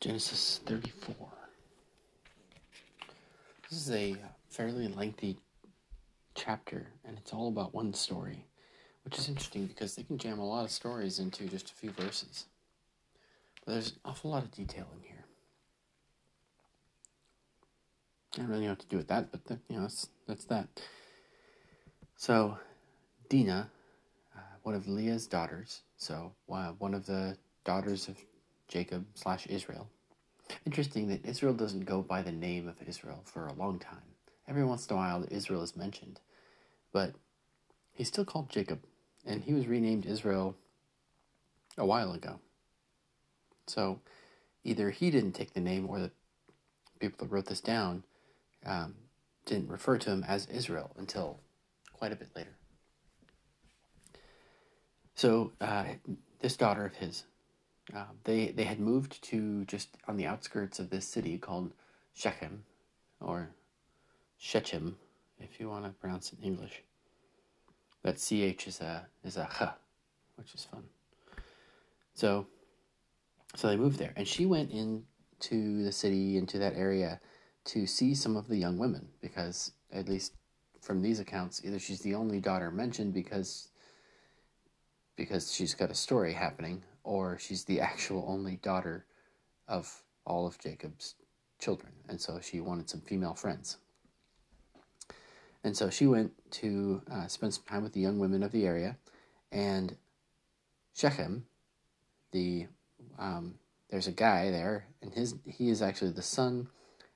Genesis 34. This is a fairly lengthy chapter, and it's all about one story, which is interesting because they can jam a lot of stories into just a few verses. But there's an awful lot of detail in here. I don't really know what to do with that, but the, you know, that's, that's that. So, Dinah, uh, one of Leah's daughters, so uh, one of the daughters of Jacob slash Israel. Interesting that Israel doesn't go by the name of Israel for a long time. Every once in a while, Israel is mentioned, but he's still called Jacob, and he was renamed Israel a while ago. So either he didn't take the name, or the people that wrote this down um, didn't refer to him as Israel until quite a bit later. So uh, this daughter of his, uh, they they had moved to just on the outskirts of this city called Shechem, or Shechem, if you want to pronounce it in English. That ch is a is a h, which is fun. So, so they moved there, and she went into the city into that area to see some of the young women because at least from these accounts, either she's the only daughter mentioned because because she's got a story happening, or she's the actual only daughter of all of Jacob's children, and so she wanted some female friends. And so she went to uh, spend some time with the young women of the area, and Shechem, the um, there's a guy there, and his he is actually the son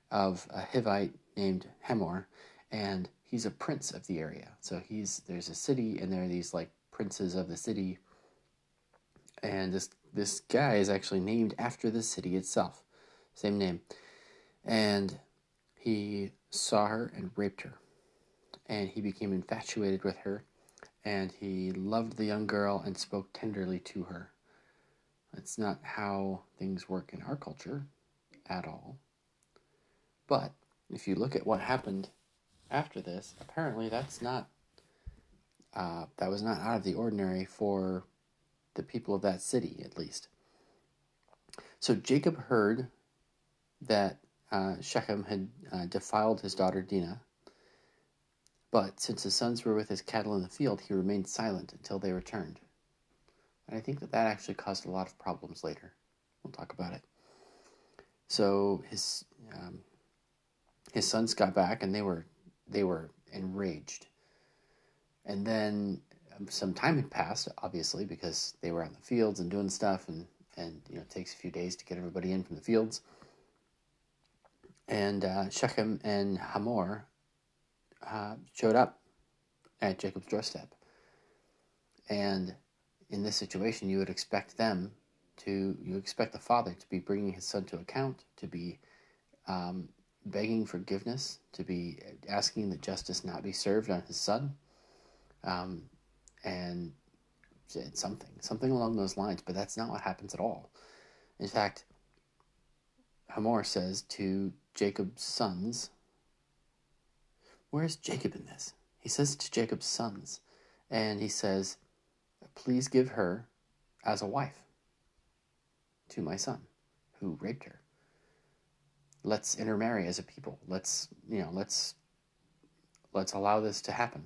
of a Hivite named Hamor, and he's a prince of the area. So he's there's a city, and there are these like princes of the city, and this this guy is actually named after the city itself, same name, and he saw her and raped her, and he became infatuated with her, and he loved the young girl and spoke tenderly to her. That's not how things work in our culture at all. But if you look at what happened after this, apparently that's not uh, that was not out of the ordinary for the people of that city, at least. So Jacob heard that uh, Shechem had uh, defiled his daughter Dinah, but since his sons were with his cattle in the field, he remained silent until they returned. And I think that that actually caused a lot of problems later. We'll talk about it. So his um, his sons got back, and they were they were enraged. And then some time had passed, obviously, because they were out in the fields and doing stuff, and and you know it takes a few days to get everybody in from the fields. And uh, Shechem and Hamor uh, showed up at Jacob's doorstep, and in this situation, you would expect them to you expect the father to be bringing his son to account, to be um, begging forgiveness, to be asking that justice not be served on his son, um, and something, something along those lines. But that's not what happens at all. In fact, Hamor says to Jacob's sons, Where's Jacob in this? He says to Jacob's sons, and he says, Please give her as a wife to my son who raped her let's intermarry as a people. Let's you know let's let's allow this to happen.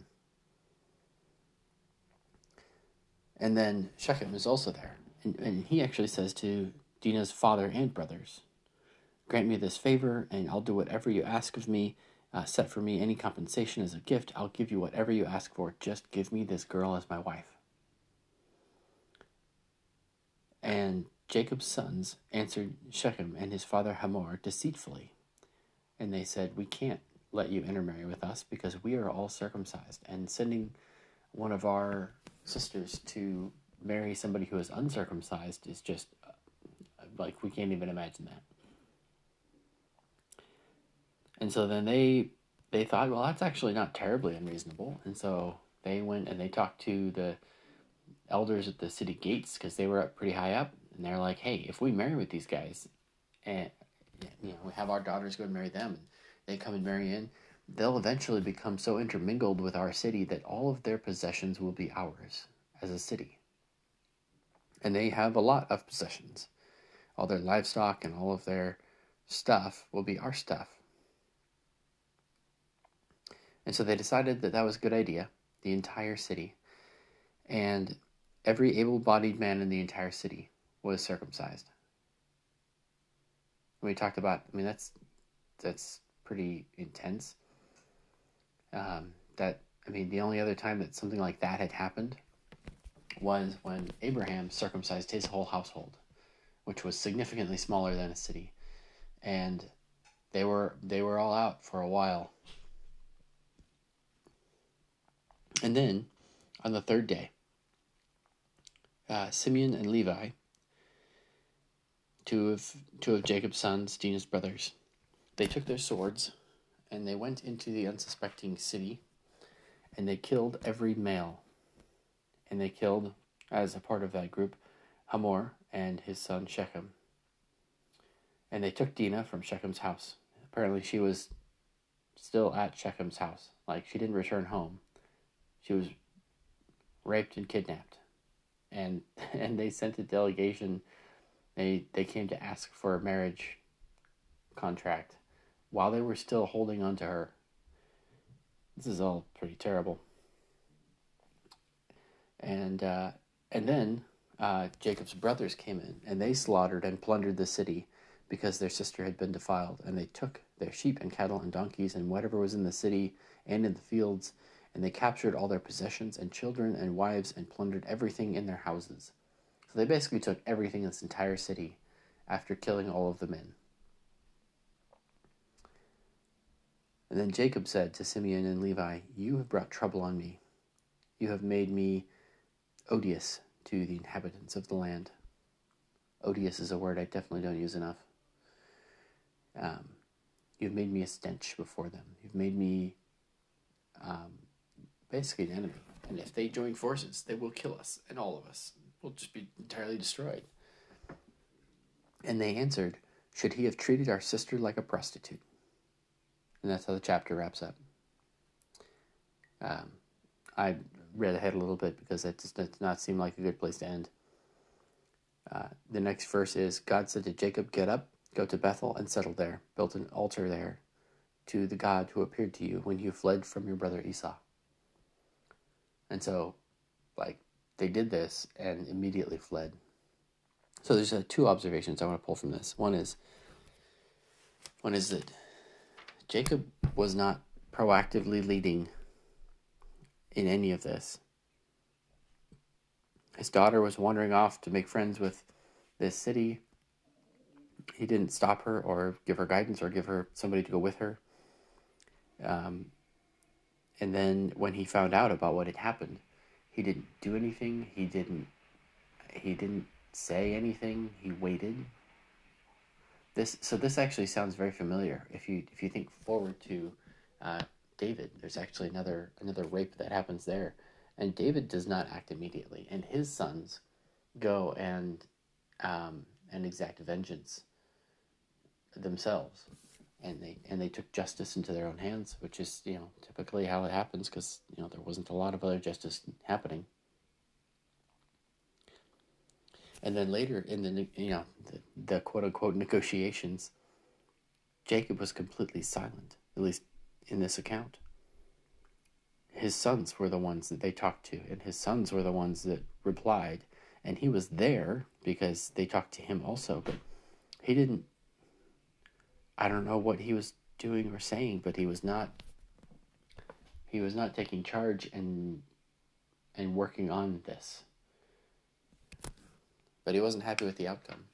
And then Shechem is also there, and, and he actually says to Dinah's father and brothers, "Grant me this favor, and I'll do whatever you ask of me. Uh, set for me any compensation as a gift. I'll give you whatever you ask for. Just give me this girl as my wife." And Jacob's sons answered Shechem and his father Hamor deceitfully, and they said, We can't let you intermarry with us because we are all circumcised, and sending one of our sisters to marry somebody who is uncircumcised is just like we can't even imagine that. And so then they they thought, well, that's actually not terribly unreasonable, and so they went and they talked to the elders at the city gates because they were up pretty high up, and they're like, hey, if we marry with these guys, and you know, we have our daughters go and marry them, and they come and marry in, they'll eventually become so intermingled with our city that all of their possessions will be ours as a city. And they have a lot of possessions. all their livestock and all of their stuff will be our stuff. And so they decided that that was a good idea, the entire city. And every able bodied man in the entire city was circumcised. We talked about, I mean, that's that's pretty intense. Um, that I mean, the only other time that something like that had happened was when Abraham circumcised his whole household, which was significantly smaller than a city, and they were they were all out for a while. And then, on the third day, uh, Simeon and Levi, two of two of Jacob's sons, Dinah's brothers, they took their swords, and they went into the unsuspecting city, and they killed every male and they killed, as a part of that group, Hamor and his son Shechem. And they took Dinah from Shechem's house. Apparently, she was still at Shechem's house. Like, she didn't return home. She was raped and kidnapped. And and they sent a delegation. They they came to ask for a marriage contract while they were still holding on to her. This is all pretty terrible and uh, and then uh, Jacob's brothers came in and they slaughtered and plundered the city because their sister had been defiled, and they took their sheep and cattle and donkeys and whatever was in the city and in the fields, and they captured all their possessions and children and wives and plundered everything in their houses. So they basically took everything in this entire city after killing all of the men. And then Jacob said to Simeon and Levi, You have brought trouble on me. You have made me odious to the inhabitants of the land. Odious is a word I definitely don't use enough. Um, you've made me a stench before them. You've made me um, basically an enemy. And if they join forces, they will kill us, and all of us will just be entirely destroyed. And they answered, Should he have treated our sister like a prostitute? And that's how the chapter wraps up. Um, I read ahead a little bit because that just does not seem like a good place to end. Uh, the next verse is God said to Jacob, Get up, go to Bethel, and settle there. Build an altar there to the God who appeared to you when you fled from your brother Esau. And so, like, they did this and immediately fled. So there's uh, two observations I want to pull from this. One is, one is that Jacob was not proactively leading in any of this. His daughter was wandering off to make friends with this city. He didn't stop her or give her guidance or give her somebody to go with her. Um, and then when he found out about what had happened, he didn't do anything. He didn't. He didn't say anything. He waited. This so this actually sounds very familiar. If you if you think forward to uh, David. There's actually another another rape that happens there, and David does not act immediately, and his sons go and um, and exact vengeance themselves, and they and they took justice into their own hands, which is you know typically how it happens because you know there wasn't a lot of other justice happening. And then later in the you know the, the quote unquote negotiations, Jacob was completely silent, at least in this account. His sons were the ones that they talked to, and his sons were the ones that replied. And he was there because they talked to him also, but he didn't. I don't know what he was doing or saying, but he was not. He was not taking charge and and working on this. But he wasn't happy with the outcome.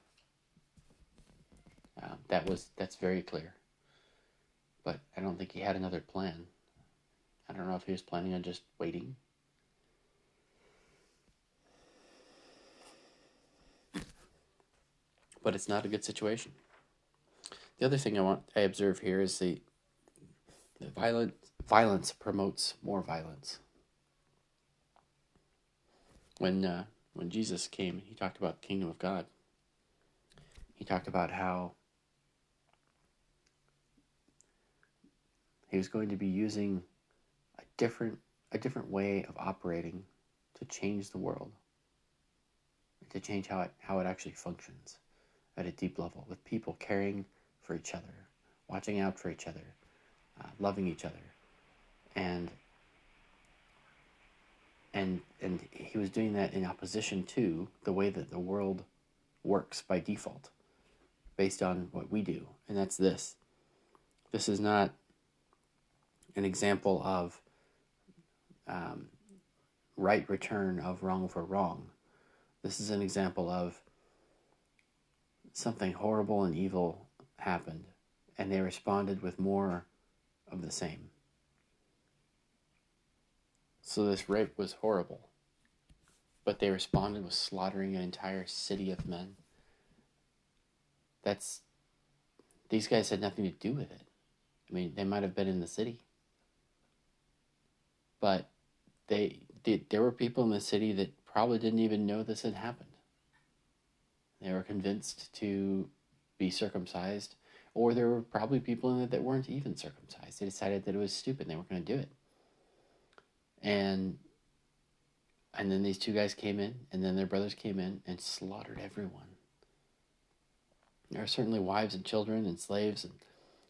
Uh, that was that's very clear but I don't think he had another plan. I don't know if he was planning on just waiting. But it's not a good situation. The other thing I want I observe here is the the violent violence promotes more violence. When uh, when Jesus came, he talked about the kingdom of God. He talked about how He was going to be using a different a different way of operating to change the world, to change how it how it actually functions. at a deep level with people caring for each other, watching out for each other, uh, loving each other, and and and he was doing that in opposition to the way that the world works by default based on what we do and that's this. This is not an example of um, right return of wrong for wrong. This is an example of something horrible and evil happened and they responded with more of the same so this rape was horrible. But they responded with slaughtering an entire city of men. That's. These guys had nothing to do with it. I mean, they might have been in the city. But they, they there were people in the city that probably didn't even know this had happened. They were convinced to be circumcised, or there were probably people in it that weren't even circumcised. They decided that it was stupid they weren't going to do it and and then these two guys came in and then their brothers came in and slaughtered everyone. There are certainly wives and children and slaves and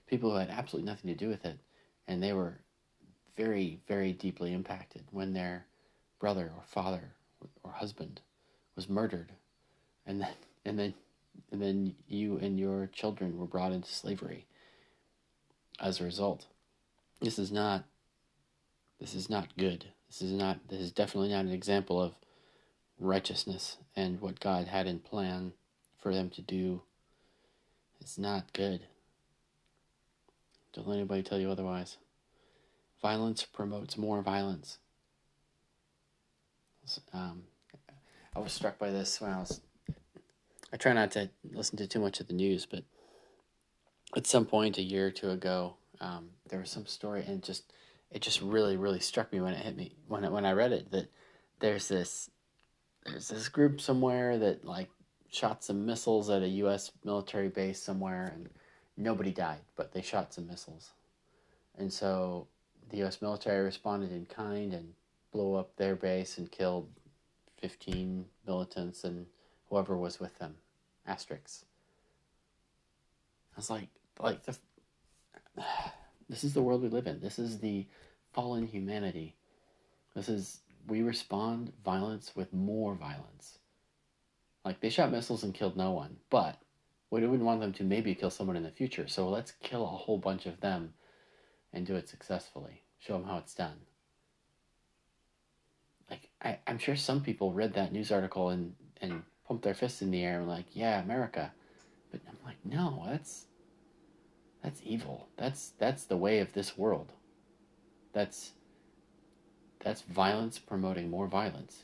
people who had absolutely nothing to do with it and they were very very deeply impacted when their brother or father or husband was murdered. And then and then and then you and your children were brought into slavery as a result. This is not this is not good. This is not this is definitely not an example of righteousness and what God had in plan for them to do. It's not good. Don't let anybody tell you otherwise. Violence promotes more violence. Um, I was struck by this when I was. I try not to listen to too much of the news, but at some point a year or two ago, um, there was some story, and just it just really really struck me when it hit me when it, when I read it that there's this there's this group somewhere that like shot some missiles at a U.S. military base somewhere and nobody died, but they shot some missiles, and so the U.S. military responded in kind and blew up their base and killed fifteen militants and whoever was with them, asterisks. I was like, like the. This is the world we live in. This is the fallen humanity. This is, we respond violence with more violence. Like, they shot missiles and killed no one, but we wouldn't want them to maybe kill someone in the future, so let's kill a whole bunch of them and do it successfully. Show them how it's done. Like, I, I'm sure some people read that news article and, and pumped their fists in the air and like, yeah, America. But I'm like, no, that's that's evil. That's that's the way of this world. That's that's violence promoting more violence.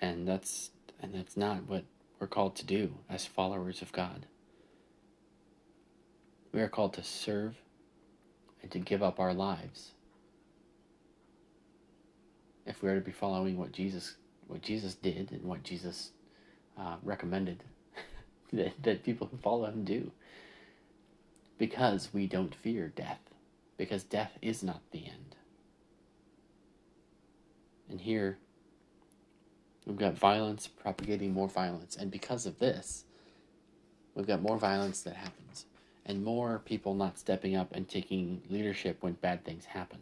And that's and that's not what we're called to do as followers of God. We are called to serve and to give up our lives. If we are to be following what Jesus what Jesus did and what Jesus uh, recommended that, that people who follow him do because we don't fear death, because death is not the end. And here, we've got violence propagating more violence, and because of this, we've got more violence that happens, and more people not stepping up and taking leadership when bad things happen.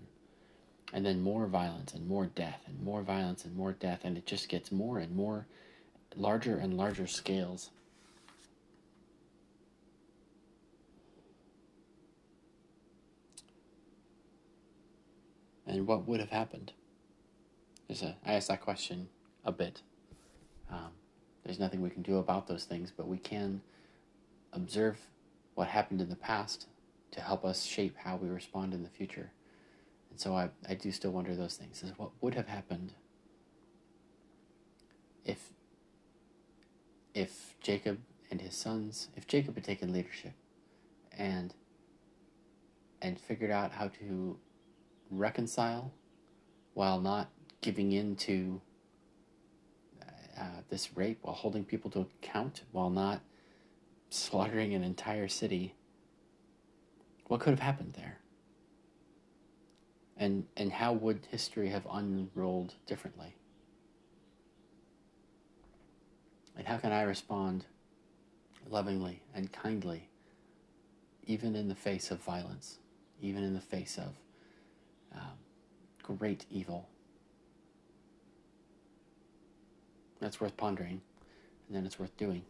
And then more violence and more death, and more violence and more death, and it just gets more and more larger and larger scales. And what would have happened? There's a, I that question a bit. Um, there's nothing we can do about those things, but we can observe what happened in the past to help us shape how we respond in the future. And so I, I do still wonder those things. Is what would have happened if if Jacob and his sons, if Jacob had taken leadership and and figured out how to reconcile while not giving in to uh, this rape, while holding people to account, while not slaughtering an entire city. What could have happened there? And, and how would history have unrolled differently? And how can I respond lovingly and kindly, even in the face of violence, even in the face of um, great evil? That's worth pondering, and then it's worth doing.